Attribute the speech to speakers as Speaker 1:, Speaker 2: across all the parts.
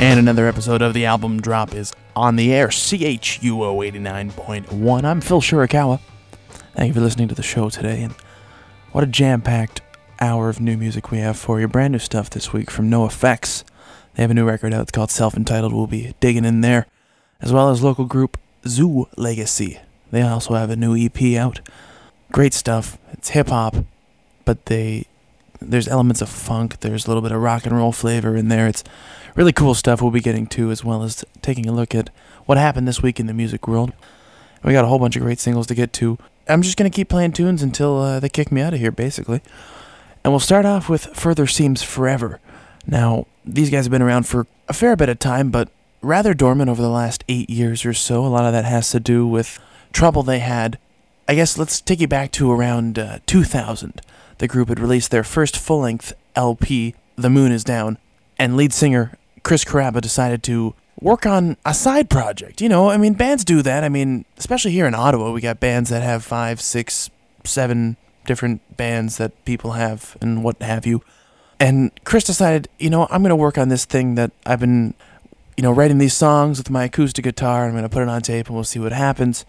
Speaker 1: And another episode of the album drop is on the air. CHUO 89.1. I'm Phil Shirakawa. Thank you for listening to the show today. And what a jam packed hour of new music we have for you. Brand new stuff this week from NOFX. They have a new record out. It's called Self Entitled. We'll be digging in there. As well as local group Zoo Legacy. They also have a new EP out. Great stuff. It's hip hop, but they there's elements of funk. There's a little bit of rock and roll flavor in there. It's really cool stuff we'll be getting to, as well as taking a look at what happened this week in the music world. We got a whole bunch of great singles to get to. I'm just going to keep playing tunes until uh, they kick me out of here, basically. And we'll start off with Further Seems Forever. Now, these guys have been around for a fair bit of time, but rather dormant over the last eight years or so. A lot of that has to do with trouble they had. I guess let's take you back to around uh, 2000. The group had released their first full length LP, The Moon Is Down, and lead singer Chris Carrabba decided to work on a side project. You know, I mean, bands do that. I mean, especially here in Ottawa, we got bands that have five, six, seven different bands that people have and what have you. And Chris decided, you know, I'm going to work on this thing that I've been, you know, writing these songs with my acoustic guitar. I'm going to put it on tape and we'll see what happens.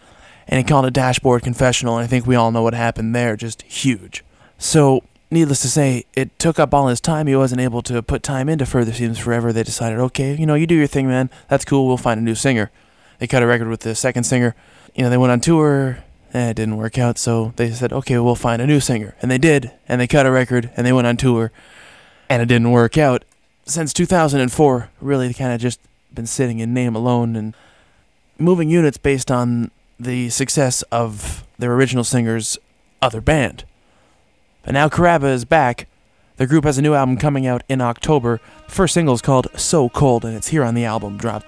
Speaker 1: And he called it Dashboard Confessional, and I think we all know what happened there. Just huge. So, needless to say, it took up all his time. He wasn't able to put time into Further Seems Forever. They decided, okay, you know, you do your thing, man. That's cool. We'll find a new singer. They cut a record with the second singer. You know, they went on tour. Eh, it didn't work out, so they said, okay, we'll find a new singer. And they did. And they cut a record, and they went on tour. And it didn't work out. Since 2004, really kind of just been sitting in name alone and moving units based on the success of their original singer's other band. But now Carrabba is back. The group has a new album coming out in October. The first single is called So Cold, and it's here on the album drop.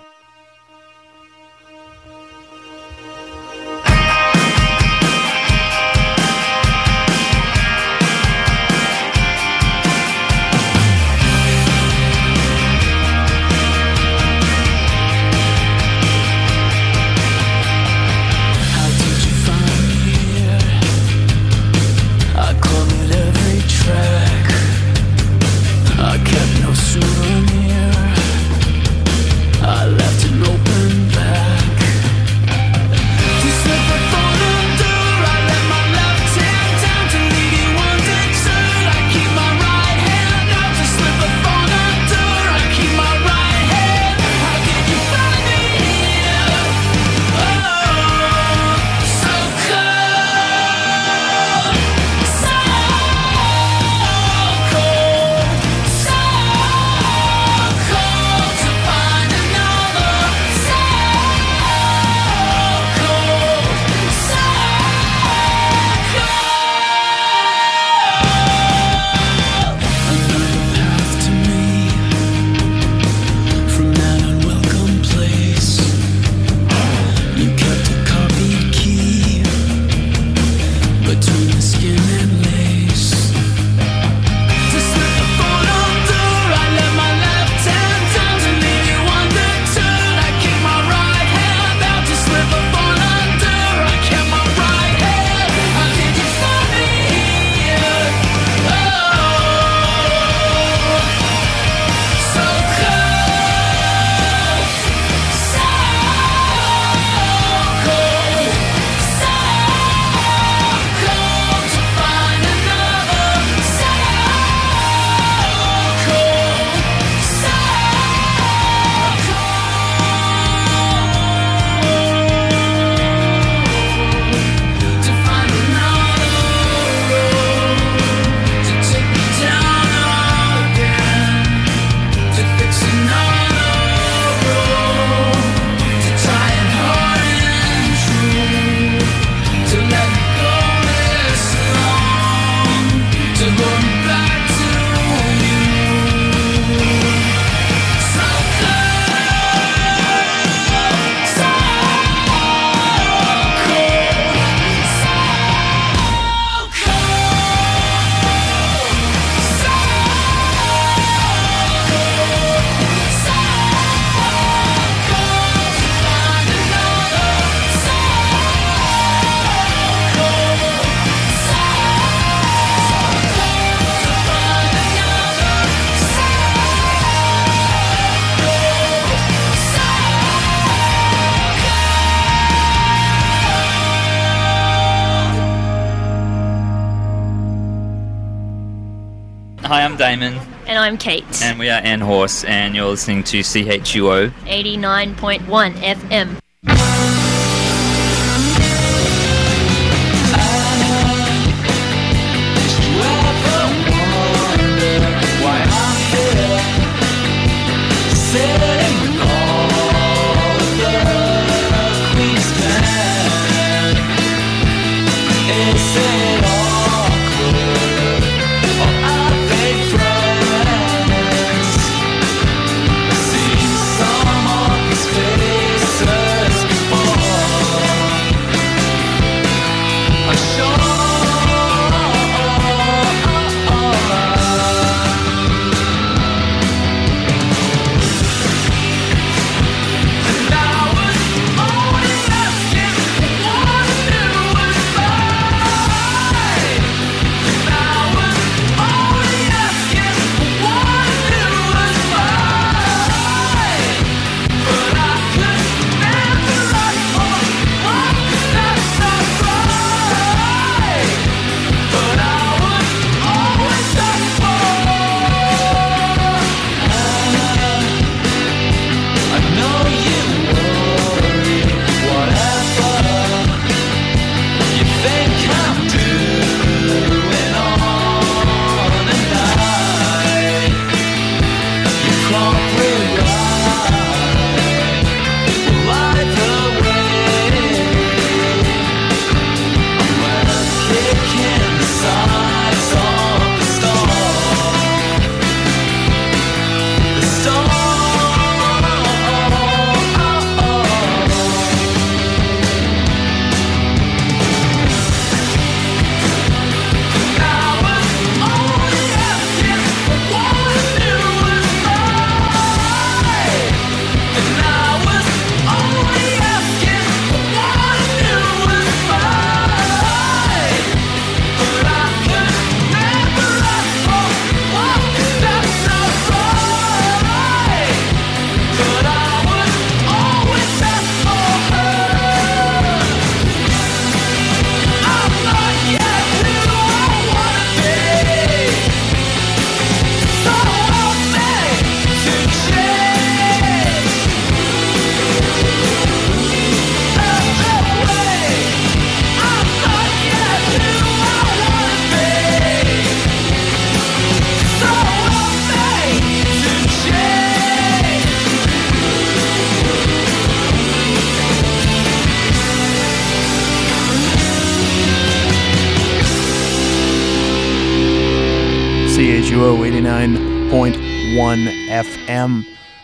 Speaker 2: I'm
Speaker 3: Kate.
Speaker 2: and we are N Horse, and you're listening to CHUO.
Speaker 3: 89.1 FM.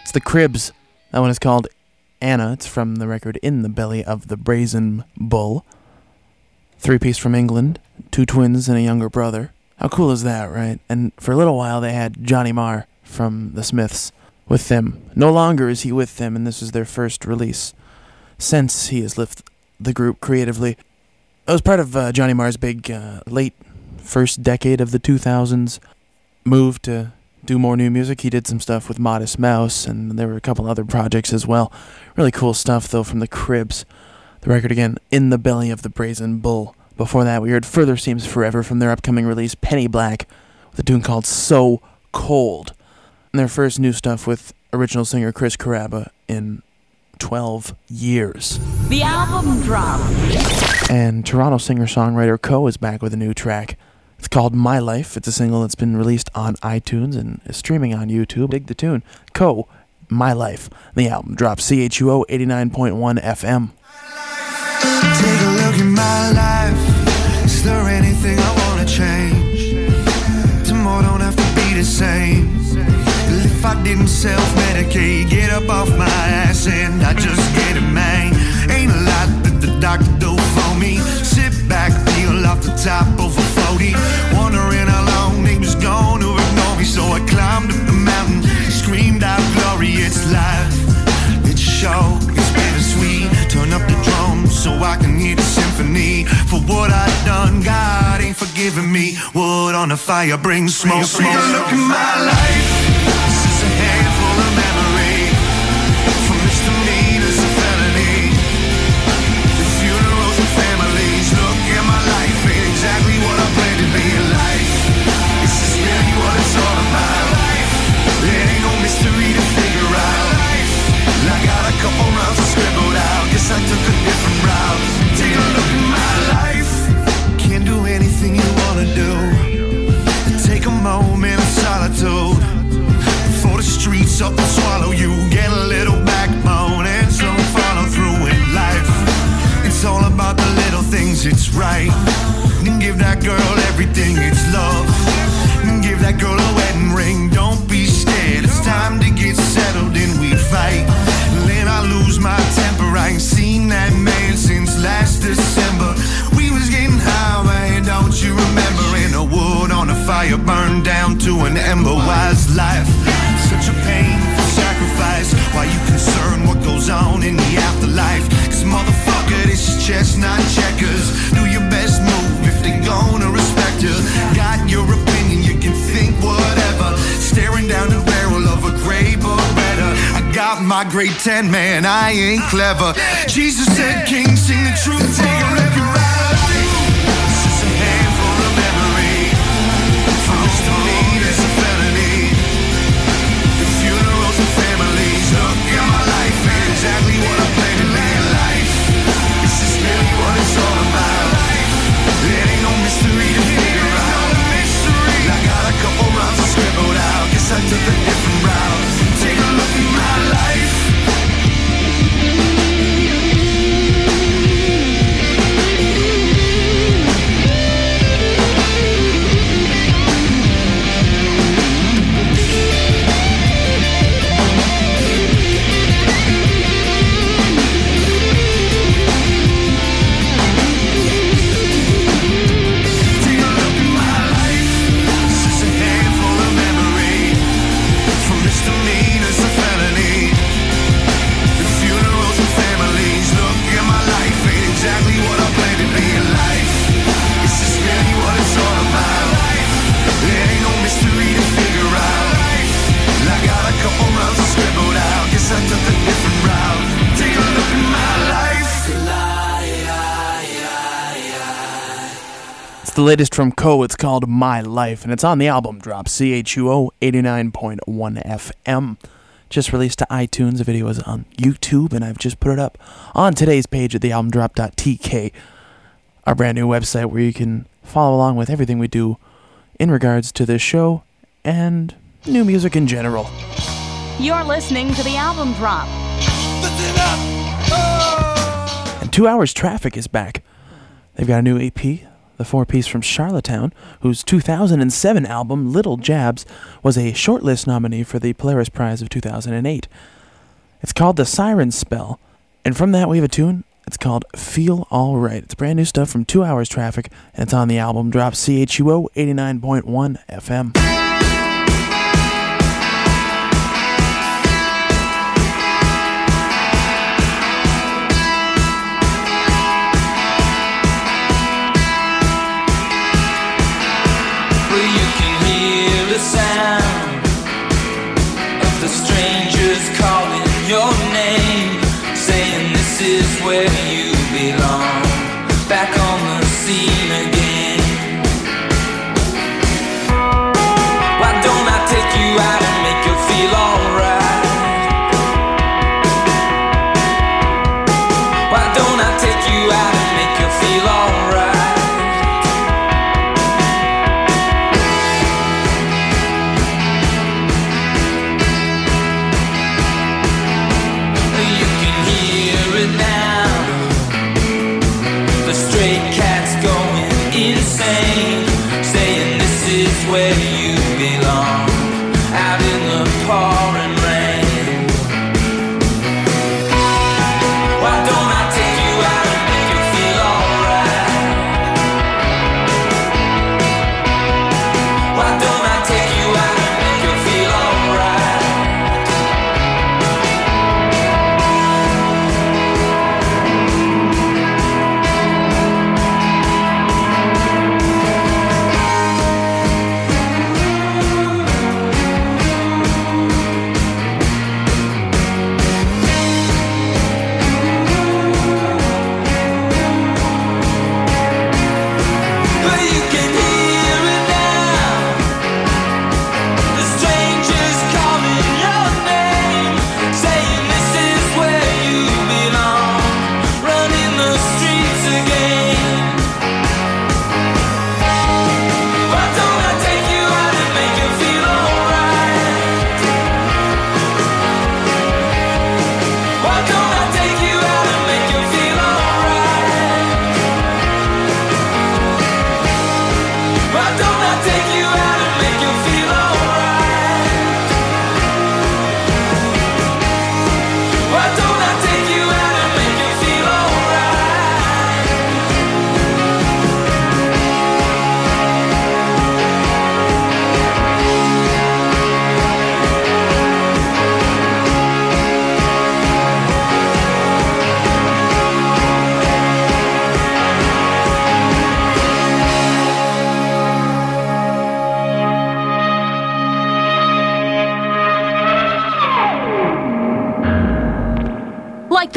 Speaker 1: It's the Cribs. That one is called Anna. It's from the record In the Belly of the Brazen Bull. Three piece from England, two twins and a younger brother. How cool is that, right? And for a little while they had Johnny Marr from the Smiths with them. No longer is he with them, and this is their first release since he has left the group creatively. It was part of uh, Johnny Marr's big uh, late first decade of the 2000s move to do more new music. He did some stuff with Modest Mouse, and there were a couple other projects as well. Really cool stuff, though, from the Cribs. The record again, In the Belly of the Brazen Bull. Before that, we heard Further Seems Forever from their upcoming release, Penny Black, with a tune called So Cold. And their first new stuff with original singer Chris Carrabba in 12 years.
Speaker 4: The album drop.
Speaker 1: And Toronto singer songwriter Co is back with a new track. It's called My Life. It's a single that's been released on iTunes and is streaming on YouTube. Dig the tune. Co, My Life. The album drops CHUO 89.1 FM.
Speaker 5: Take a look at my life. Is there anything I wanna change? Tomorrow don't have to be the same. If I didn't self-medicate, get up off my ass and I just get it, man. Ain't a lot that the doctor do off the top of a 40. Wondering how long they was gonna ignore me. So I climbed up the mountain, screamed out glory, it's life. It's show, it's bittersweet. Turn up the drums so I can hear the symphony. For what I've done, God ain't forgiving me. Wood on the fire brings smoke. Take a look at my life. I took a different route. Take a look at my life. Can't do anything you wanna do. Take a moment solitude. Before the streets swallow you. Get a little backbone and follow through in life. It's all about the little things, it's right. Give that girl everything, it's love. Give that girl a wedding ring. Don't be scared. It's time to get settled and we fight I lose my temper. I ain't seen that man since last December. We was getting high, man, don't you remember? And a wood on a fire burned down to an ember. Why's life such a painful sacrifice? Why you concerned what goes on in the afterlife? Cause motherfucker, this is chestnut checkers. Do your best move if they gonna respect you. Got your opinion, you can think whatever. Staring down the barrel got my grade 10, man, I ain't clever. Jesus said, King, sing the truth, take a is a handful of and felony. The funerals and families. Look at my life, exactly what I life. This is really what it's all about. Ain't no mystery to. I got a couple rhymes scribbled I took a different the
Speaker 1: latest from Co. It's called My Life, and it's on the album drop, CHUO 89.1 FM. Just released to iTunes. The video is on YouTube, and I've just put it up on today's page at thealbumdrop.tk, our brand new website where you can follow along with everything we do in regards to this show and new music in general.
Speaker 4: You're listening to the album drop.
Speaker 1: And Two Hours Traffic is back. They've got a new EP, the four piece from Charlottetown, whose 2007 album, Little Jabs, was a shortlist nominee for the Polaris Prize of 2008. It's called The Siren Spell, and from that we have a tune. It's called Feel Alright. It's brand new stuff from Two Hours Traffic, and it's on the album drop CHUO 89.1 FM.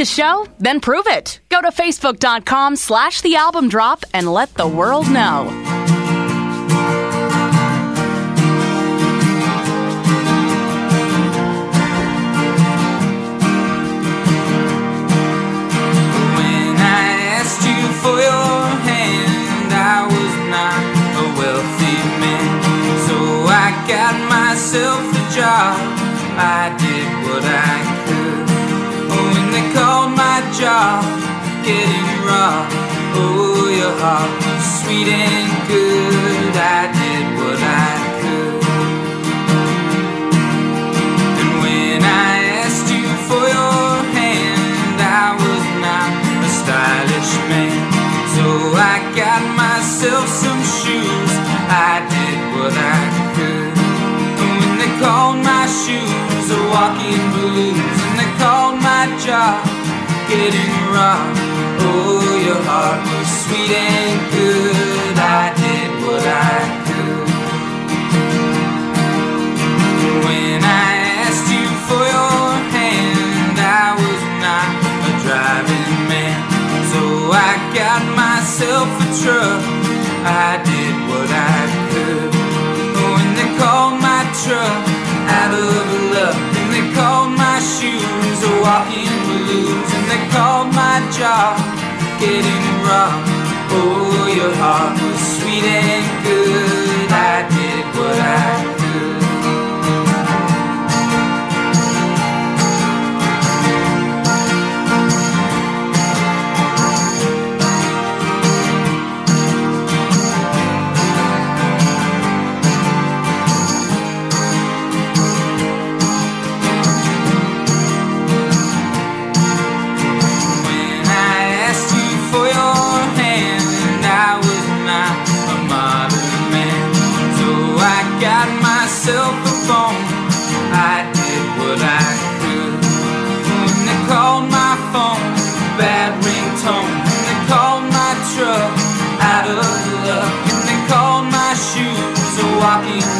Speaker 6: The
Speaker 4: show? Then prove it. Go to facebook.com slash the album drop and let the world know.
Speaker 6: When I asked you for your hand, I was not a wealthy man. So I got myself a job. I did what I job, getting raw. Oh, your heart was sweet and good. I did what I could. And when I asked you for your hand, I was not a stylish man. So I got myself some shoes. I did what I could. And when they called my shoes a walking blues, and they called my job getting raw. Oh, your heart was sweet and good. I did what I could. When I asked you for your hand, I was not a driving man. So I got myself a truck. I did what I could. When they called my truck out of luck, and they called my shoes a walking blues, and they called my job getting raw. Oh, your heart was sweet and good. I did what I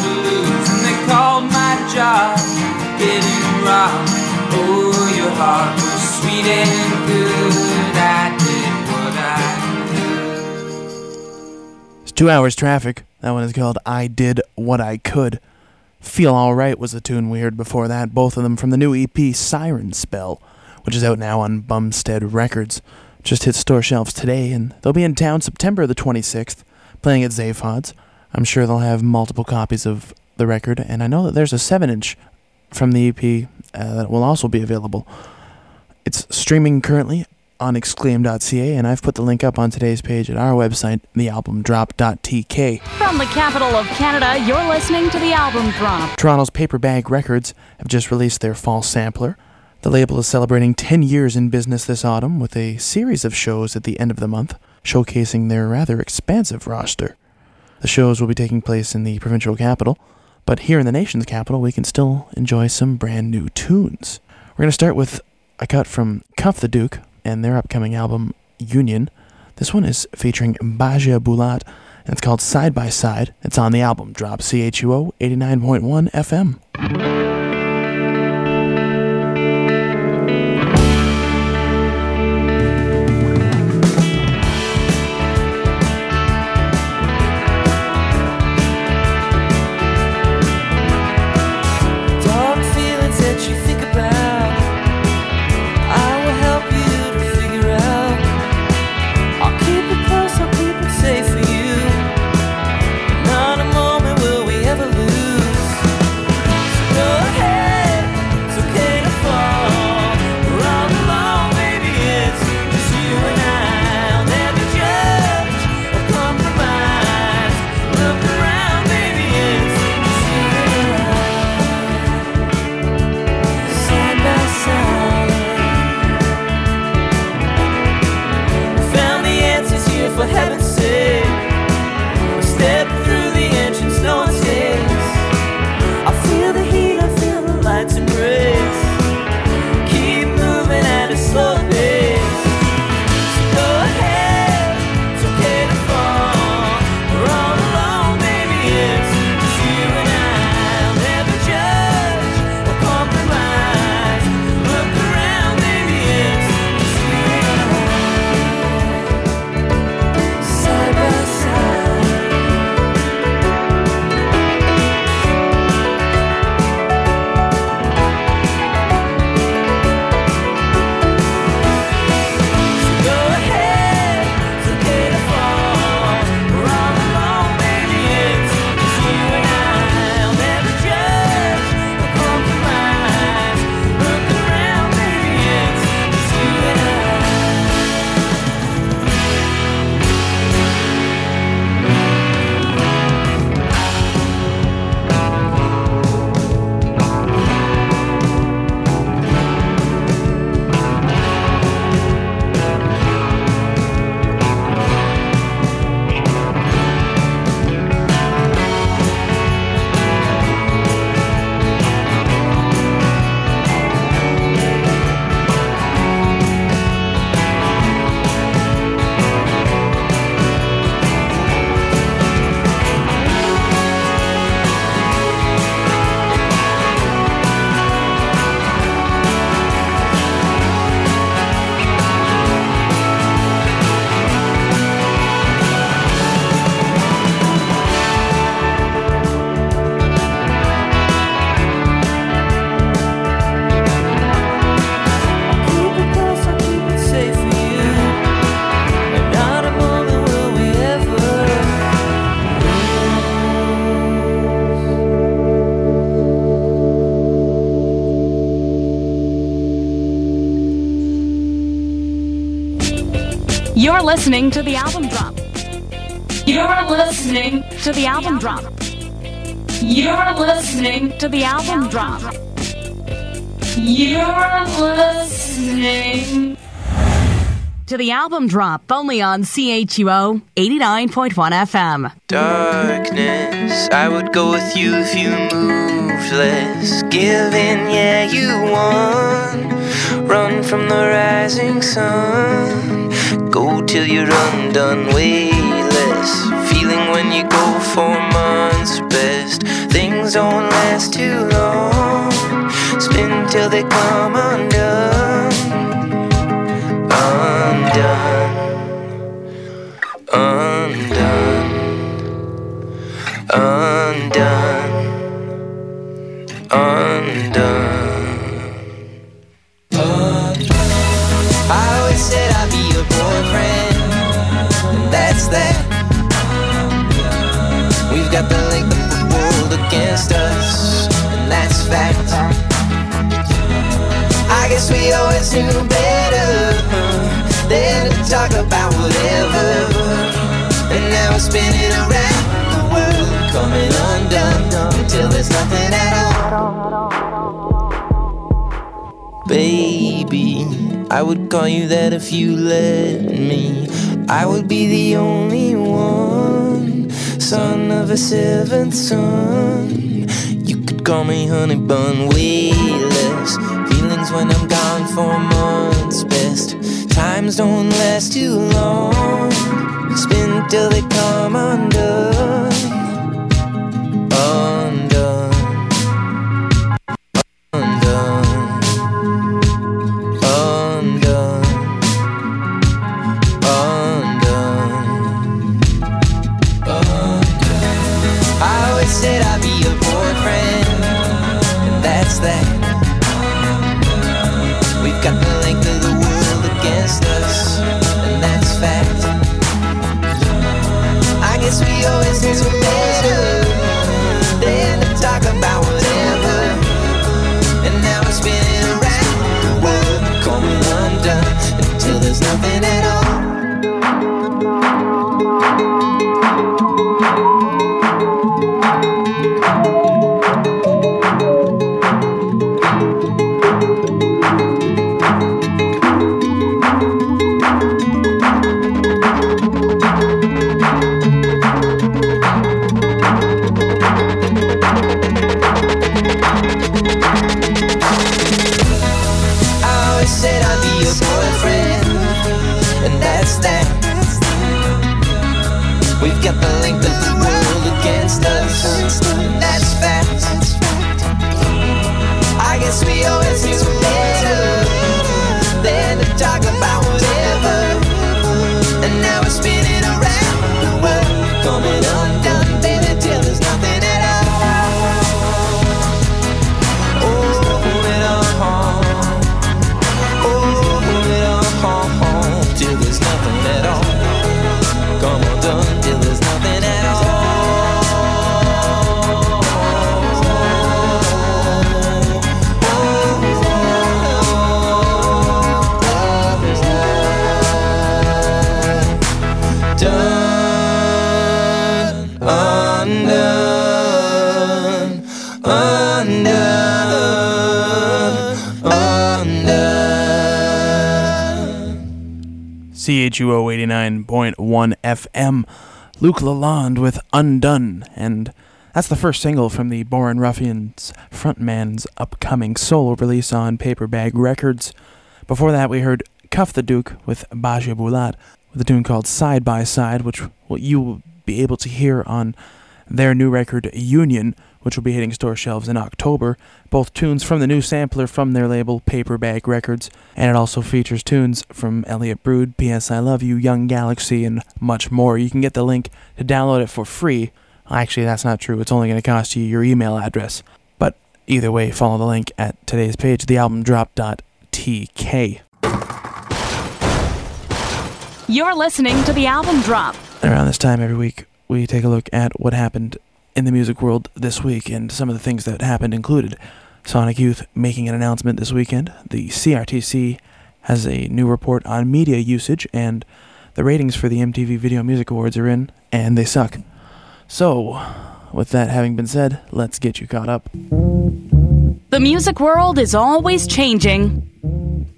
Speaker 6: blues. And they called my job getting robbed. Oh, your heart was sweet and good. I did what I
Speaker 1: It's two hours traffic. That one is called I Did What I Could. Feel Alright was the tune we heard before that, both of them from the new EP Siren Spell, which is out now on Bumstead Records. Just hit store shelves today, and they'll be in town September the 26th, playing at Zaphod's. I'm sure they'll have multiple copies of the record, and I know that there's a 7 inch from the EP uh, that will also be available. It's streaming currently on exclaim.ca, and I've put the link up on today's page at our website, thealbumdrop.tk.
Speaker 4: From the capital of Canada, you're listening to the album drop.
Speaker 1: Toronto's Paper Bag Records have just released their fall sampler. The label is celebrating 10 years in business this autumn with a series of shows at the end of the month, showcasing their rather expansive roster. The shows will be taking place in the provincial capital, but here in the nation's capital, we can still enjoy some brand new tunes. We're going to start with a cut from Cuff the Duke and their upcoming album, Union. This one is featuring Basia Bulat, and it's called Side by Side. It's on the album drop, CHUO 89.1 FM.
Speaker 4: Listening to the album drop. You're listening to the album drop. You're listening to the album drop. You're listening to the album drop only on CHUO 89.1 FM.
Speaker 7: Darkness, I would go with you if you moved less. Give in, yeah, you won. Run from the rising sun. Go till you're undone, way less. Feeling when you go for months best. Things don't last too long. Spin till they come undone. Undone. Undone. Undone. Against us. And that's fact. I guess we always knew better than to talk about whatever. And now we're spinning around the world, coming undone until there's nothing at all. Baby, I would call you that if you let me. I would be the only one, son of a seventh son. Call me honey bun, way less feelings when I'm gone for months. Best times don't last too long. Spin till they come. Undone. We've got the length of the world against us, that's fact. I guess we always better
Speaker 1: CHUO 89.1 FM. Luke Lalonde with Undone. And that's the first single from the Born Ruffians frontman's upcoming solo release on Paperbag Records. Before that, we heard Cuff the Duke with Basia Bulat with a tune called Side by Side, which you will be able to hear on their new record Union, which will be hitting store shelves in October. Both tunes from the new sampler from their label Paperbag Records, and it also features tunes from Elliott Brood, P.S. I Love You, Young Galaxy, and much more. You can get the link to download it for free. Actually, that's not true. It's only going to cost you your email address. But either way, follow the link at today's page, thealbumdrop.tk.
Speaker 4: You're listening to the album drop.
Speaker 1: Around this time every week, we take a look at what happened in the music world this week, and some of the things that happened included Sonic Youth making an announcement this weekend. The CRTC has a new report on media usage, and The ratings for the MTV Video Music Awards are in, and they suck. So, with that having been said, let's get you caught up.
Speaker 4: The music world is always changing,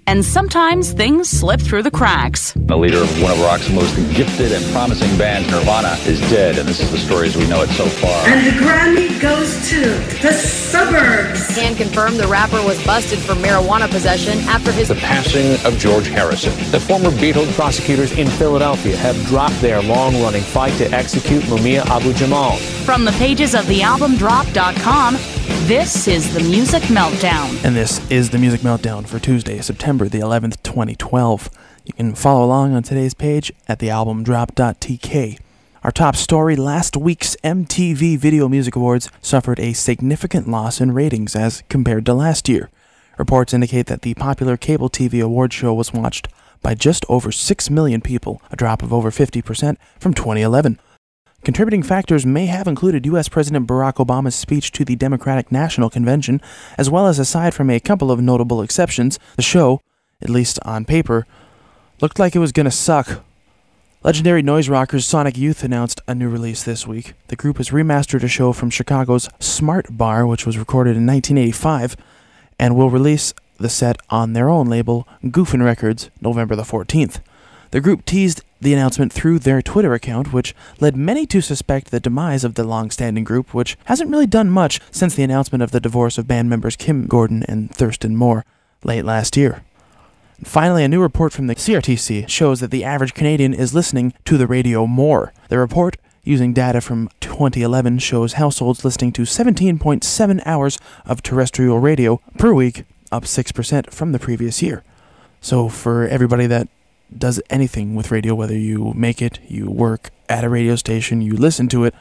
Speaker 4: and sometimes things slip through the cracks.
Speaker 8: The leader of one of rock's most gifted and promising bands, Nirvana, is dead, and this is the story as we know it so far.
Speaker 9: And the Grammy goes to the suburbs.
Speaker 10: Can confirm the rapper was busted for marijuana possession after his
Speaker 8: The passing of George Harrison.
Speaker 11: The former Beatles prosecutors in Philadelphia have dropped their long-running fight to execute Mumia Abu Jamal.
Speaker 4: From the pages of the thealbumdrop.com, this is the Music Meltdown.
Speaker 1: And this is the Music Meltdown for Tuesday, September the 11th, 2012. You can follow along on today's page at thealbumdrop.tk. Our top story last week's MTV Video Music Awards suffered a significant loss in ratings as compared to last year. Reports indicate that the popular cable TV award show was watched by just over 6 million people, a drop of over 50% from 2011. Contributing factors may have included U.S. President Barack Obama's speech to the Democratic National Convention, as well as aside from a couple of notable exceptions, the show, at least on paper, looked like it was gonna suck. Legendary noise rockers Sonic Youth announced a new release this week. The group has remastered a show from Chicago's Smart Bar, which was recorded in 1985, and will release the set on their own label, Goofin Records, November the 14th. The group teased the announcement through their Twitter account, which led many to suspect the demise of the long standing group, which hasn't really done much since the announcement of the divorce of band members Kim Gordon and Thurston Moore late last year. Finally, a new report from the CRTC shows that the average Canadian is listening to the radio more. The report, using data from 2011, shows households listening to 17.7 hours of terrestrial radio per week, up 6% from the previous year. So, for everybody that does anything with radio, whether you make it, you work at a radio station, you listen to it,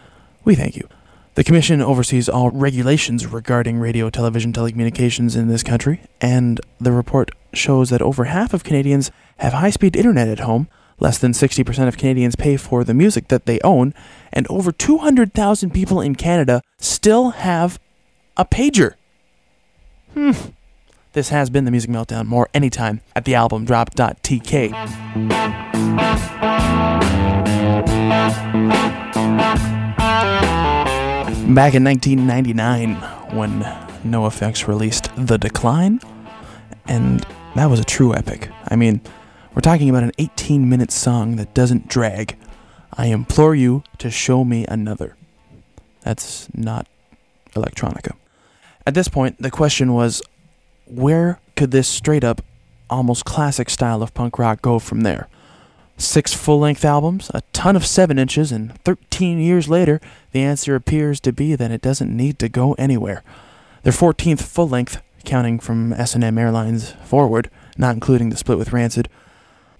Speaker 1: we thank you. The Commission oversees all regulations regarding radio, television, telecommunications in this country, and the report shows that over half of Canadians have high speed internet at home, less than 60% of Canadians pay for the music that they own, and over 200,000 people in Canada still have a pager. Hmm. This has been the Music Meltdown. More anytime at thealbumdrop.tk. Back in 1999, when NoFX released The Decline, and that was a true epic. I mean, we're talking about an 18 minute song that doesn't drag. I implore you to show me another. That's not electronica. At this point, the question was where could this straight up, almost classic style of punk rock go from there? Six full length albums, a ton of 7 inches, and 13 years later, the answer appears to be that it doesn't need to go anywhere. Their 14th full length, counting from S&M Airlines forward, not including the split with Rancid,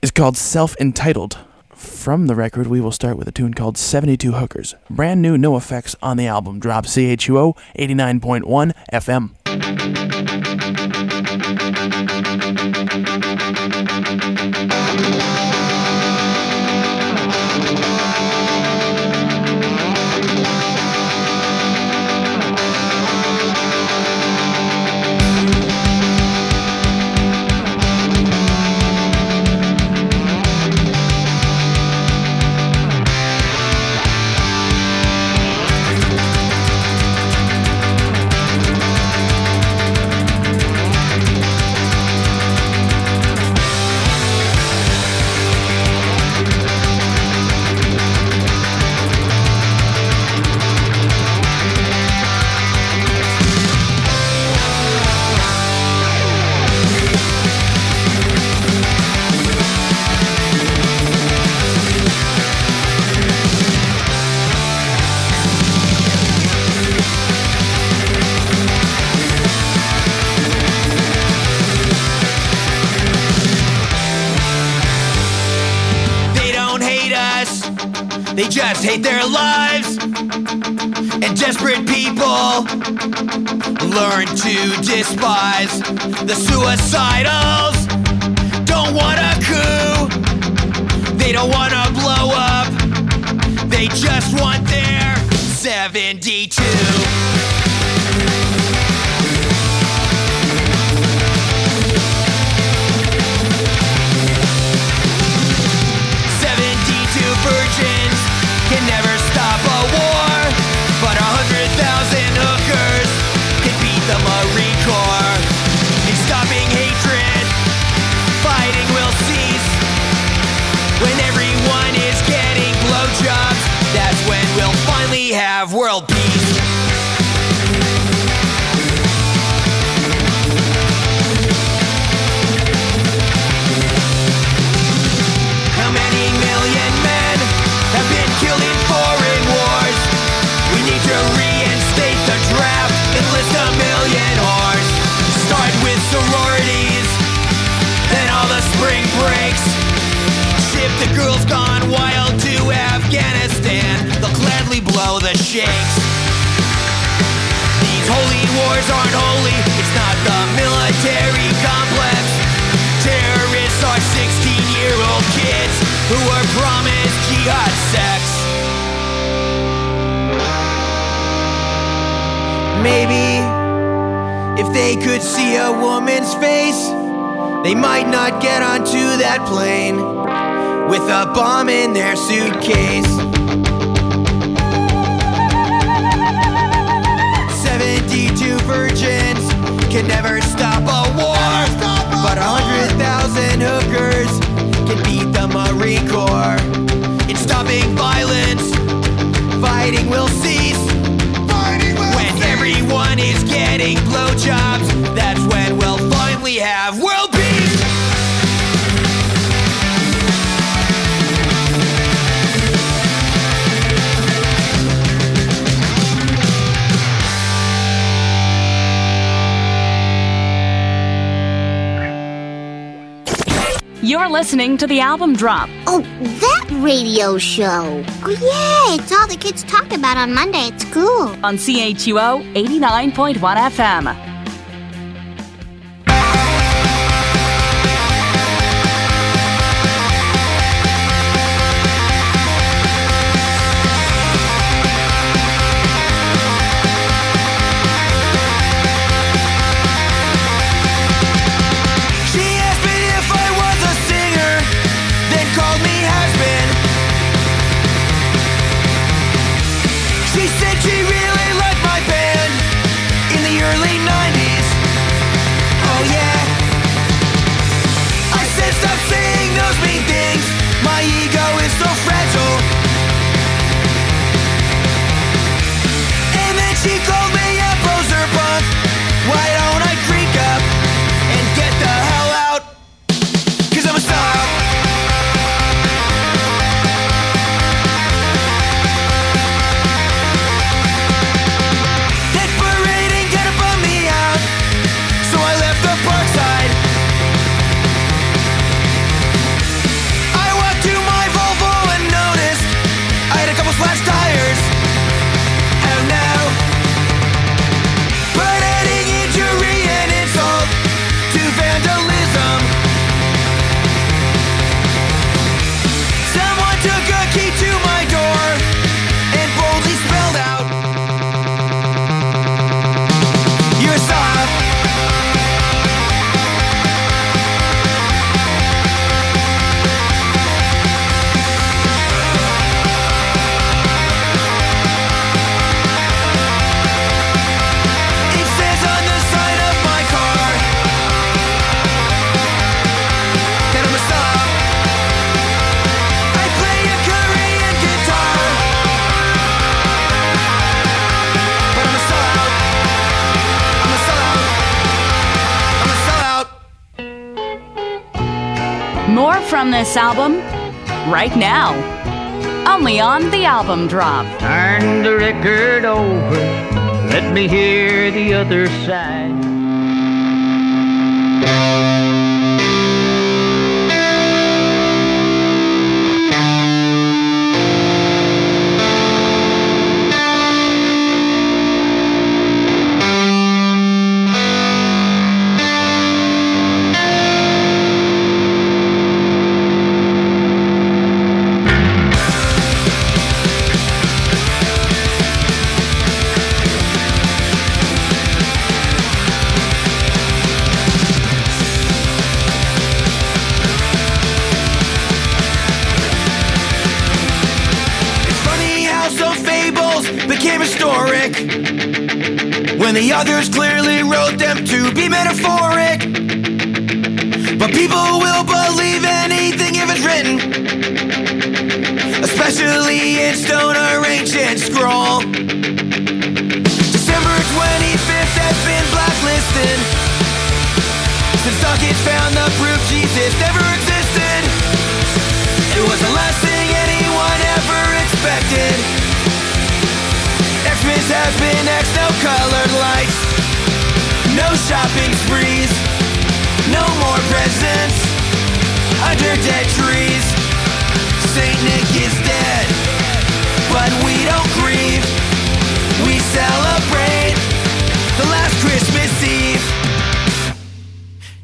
Speaker 1: is called Self Entitled. From the record, we will start with a tune called 72 Hookers. Brand new NOFX on the album. Drop CHUO 89.1 FM.
Speaker 12: Learn to despise the suicidals. Don't want a coup, they don't want to blow up, they just want their 72. world They might not get onto that plane with a bomb in their suitcase. 72 virgins can never stop a war, stop a but 100,000 hookers can beat the Marine Corps.
Speaker 4: You're listening to the album drop.
Speaker 13: Oh, that radio show. Oh, yeah, it's all the kids talk about on Monday at school.
Speaker 4: On CHUO 89.1 FM. album? Right now. Only on the album drop.
Speaker 14: Turn the record over. Let me hear the other side.
Speaker 12: When the others clearly wrote them to be metaphoric. But people will believe anything if it's written, especially in stone or ancient scroll. December 25th has been blacklisted. Since Dawkins found the proof Jesus never existed, it was the last thing anyone ever expected. Xmas has been X, no colored lights. No shopping sprees. No more presents under dead trees. Saint Nick is dead, but we don't grieve. We celebrate the last Christmas Eve.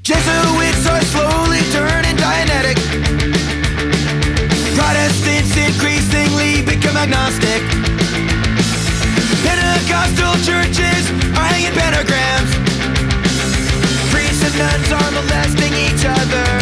Speaker 12: Jesuits are slowly turning Dianetic. Protestants increasingly become agnostic. Churches are hanging pentagrams. Priests and nuns are molesting each other.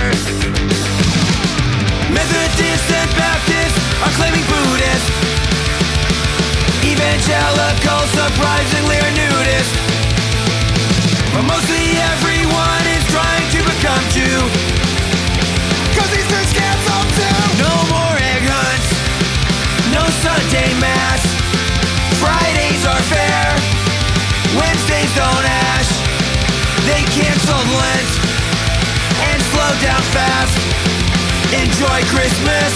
Speaker 12: Enjoy Christmas,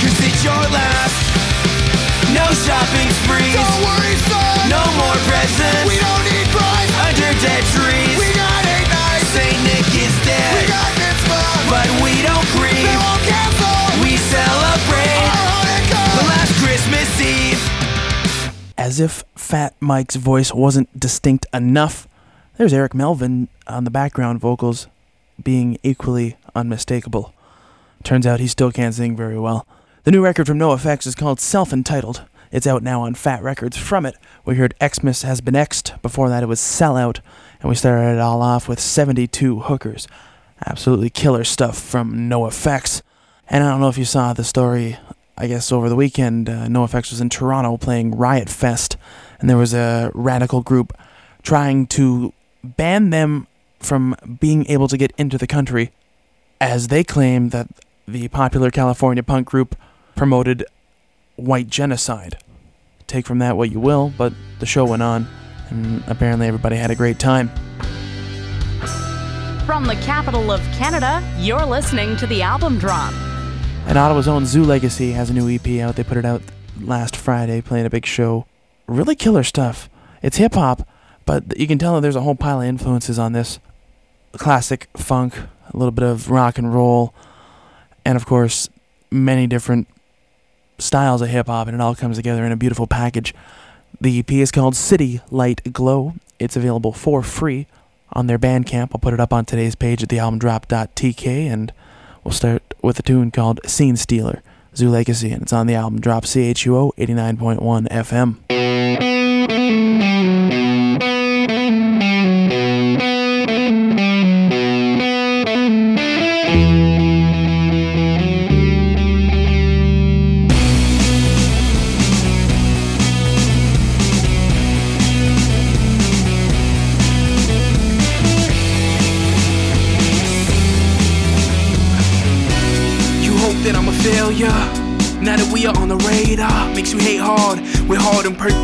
Speaker 12: cause it's your last. No shopping sprees. Don't worry, son. No more presents. We don't need Christ. Under dead trees. We got eight nights. Saint Nick is dead. We got mitzvah. But we don't grieve. They won't cancel. We celebrate the last Christmas Eve.
Speaker 1: As if Fat Mike's voice wasn't distinct enough, there's Eric Melvin on the background vocals being equally unmistakable. Turns out he still can't sing very well. The new record from NoFX is called Self Entitled. It's out now on Fat Wreck Chords. From it, we heard Xmas Has Been Xed. Before that, it was Sellout. And we started it all off with 72 Hookers. Absolutely killer stuff from NoFX. And I don't know if you saw the story, I guess over the weekend, uh, NoFX was in Toronto playing Riot Fest. And there was a radical group trying to ban them from being able to get into the country as they claim that the popular California punk group promoted white genocide. Take from that what you will, but the show went on, and apparently everybody had a great time.
Speaker 4: From the capital of Canada, you're listening to the album drop.
Speaker 1: And Ottawa's own Zoo Legacy has a new EP out. They put it out last Friday, playing a big show. Really killer stuff. It's hip hop, but you can tell that there's a whole pile of influences on this. Classic funk, a little bit of rock and roll, and of course, many different styles of hip hop, and it all comes together in a beautiful package. The EP is called City Light Glow. It's available for free on their Bandcamp. I'll put it up on today's page at thealbumdrop.tk, and we'll start with a tune called Scene Stealer, Zoo Legacy, and it's on the album drop CHUO 89.1 FM.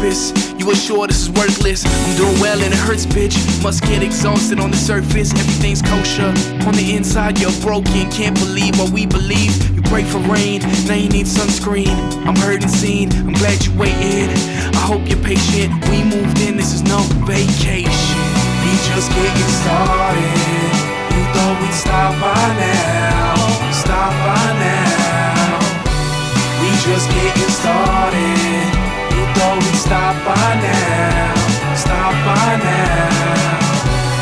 Speaker 3: Purpose. You assure this is worthless. I'm doing well and it hurts, bitch. Must get exhausted on the surface. Everything's kosher. On the inside, you're broken. Can't believe what we believe. You pray for rain, now you need sunscreen. I'm hurting seen. I'm glad you waited. I hope you're patient. We moved in, this is no vacation. We just getting started. You thought we'd stop by now. Stop by now. We just getting started. We'd stop by now. Stop by now.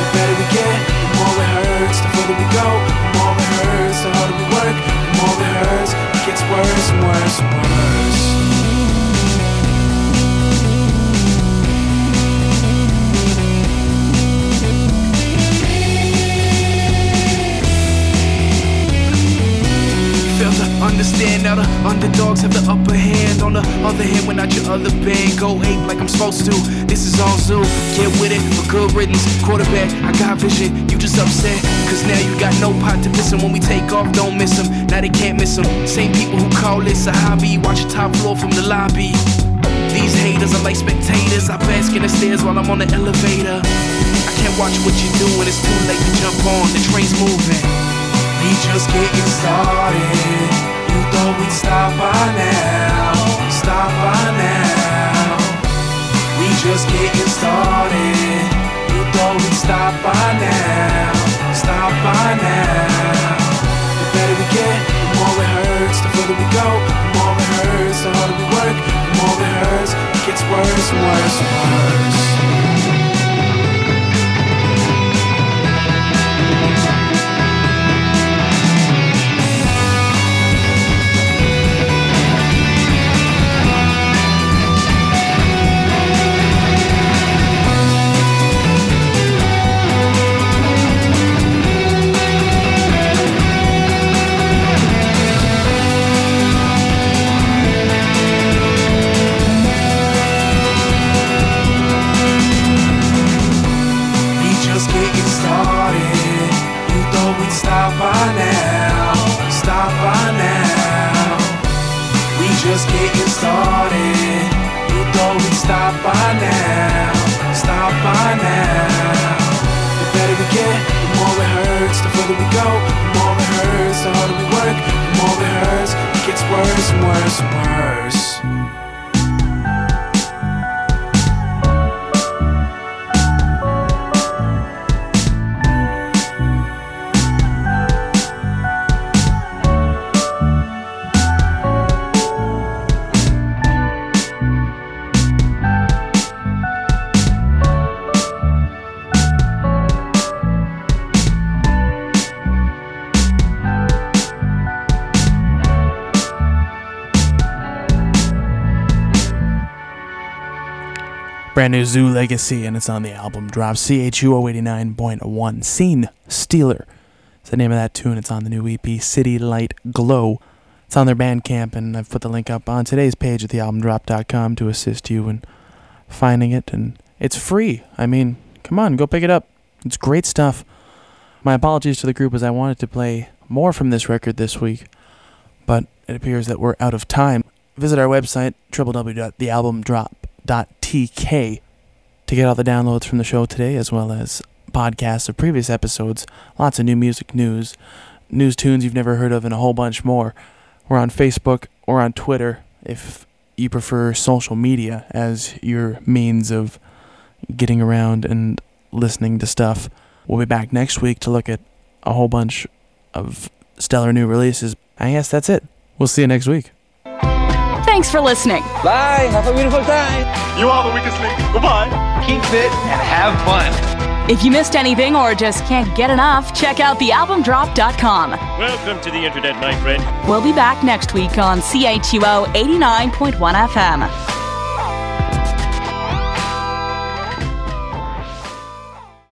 Speaker 3: The better we get, the more it hurts. The further we go, the more it hurts. The harder we work, the more it hurts. It gets worse and worse and worse. Understand now the underdogs have the upper hand. On the other hand, when not your other band, go ape like I'm supposed to. This is all zoo, get with it, but good riddance. Quarterback, I got vision, you just upset. Cause now you got no pot to piss 'em. When we take off, don't miss 'em. Now they can't miss 'em. Same people who call this a hobby, watch the top floor from the lobby. These haters are like spectators. I bask in the stairs while I'm on the elevator. I can't watch what you're doing, it's too late to jump on. The train's moving. We just getting started. Thought we'd stop by now. Stop by now. We just getting started. You thought we'd stop by now. Stop by now. The better we get, the more it hurts. The further we go, the more it hurts. The harder we work, the more it hurts. It gets worse and worse worse.
Speaker 1: Brand new Zoo Legacy, and it's on the album drop. CHUO 89.1. Scene Stealer. It's the name of that tune. It's on the new EP, City Light Glow. It's on their Bandcamp, and I've put the link up on today's page at thealbumdrop.com to assist you in finding it. And it's free. I mean, come on, go pick it up. It's great stuff. My apologies to the group as I wanted to play more from this record this week, but it appears that we're out of time. Visit our website, www.thealbumdrop.tk, to get all the downloads from the show today, as well as podcasts of previous episodes, lots of new music news, news tunes you've never heard of, and a whole bunch more. We're on Facebook or on Twitter if you prefer social media as your means of getting around and listening to stuff. We'll be back next week to look at a whole bunch of stellar new releases. I guess that's it. We'll see you next week.
Speaker 4: Thanks for listening.
Speaker 15: Bye. Have a beautiful time.
Speaker 16: You are the weakest link. Goodbye.
Speaker 15: Keep fit and have fun.
Speaker 4: If you missed anything or just can't get enough, check out thealbumdrop.com.
Speaker 16: Welcome to the internet, my friend.
Speaker 4: We'll be back next week on CHUO 89.1 FM.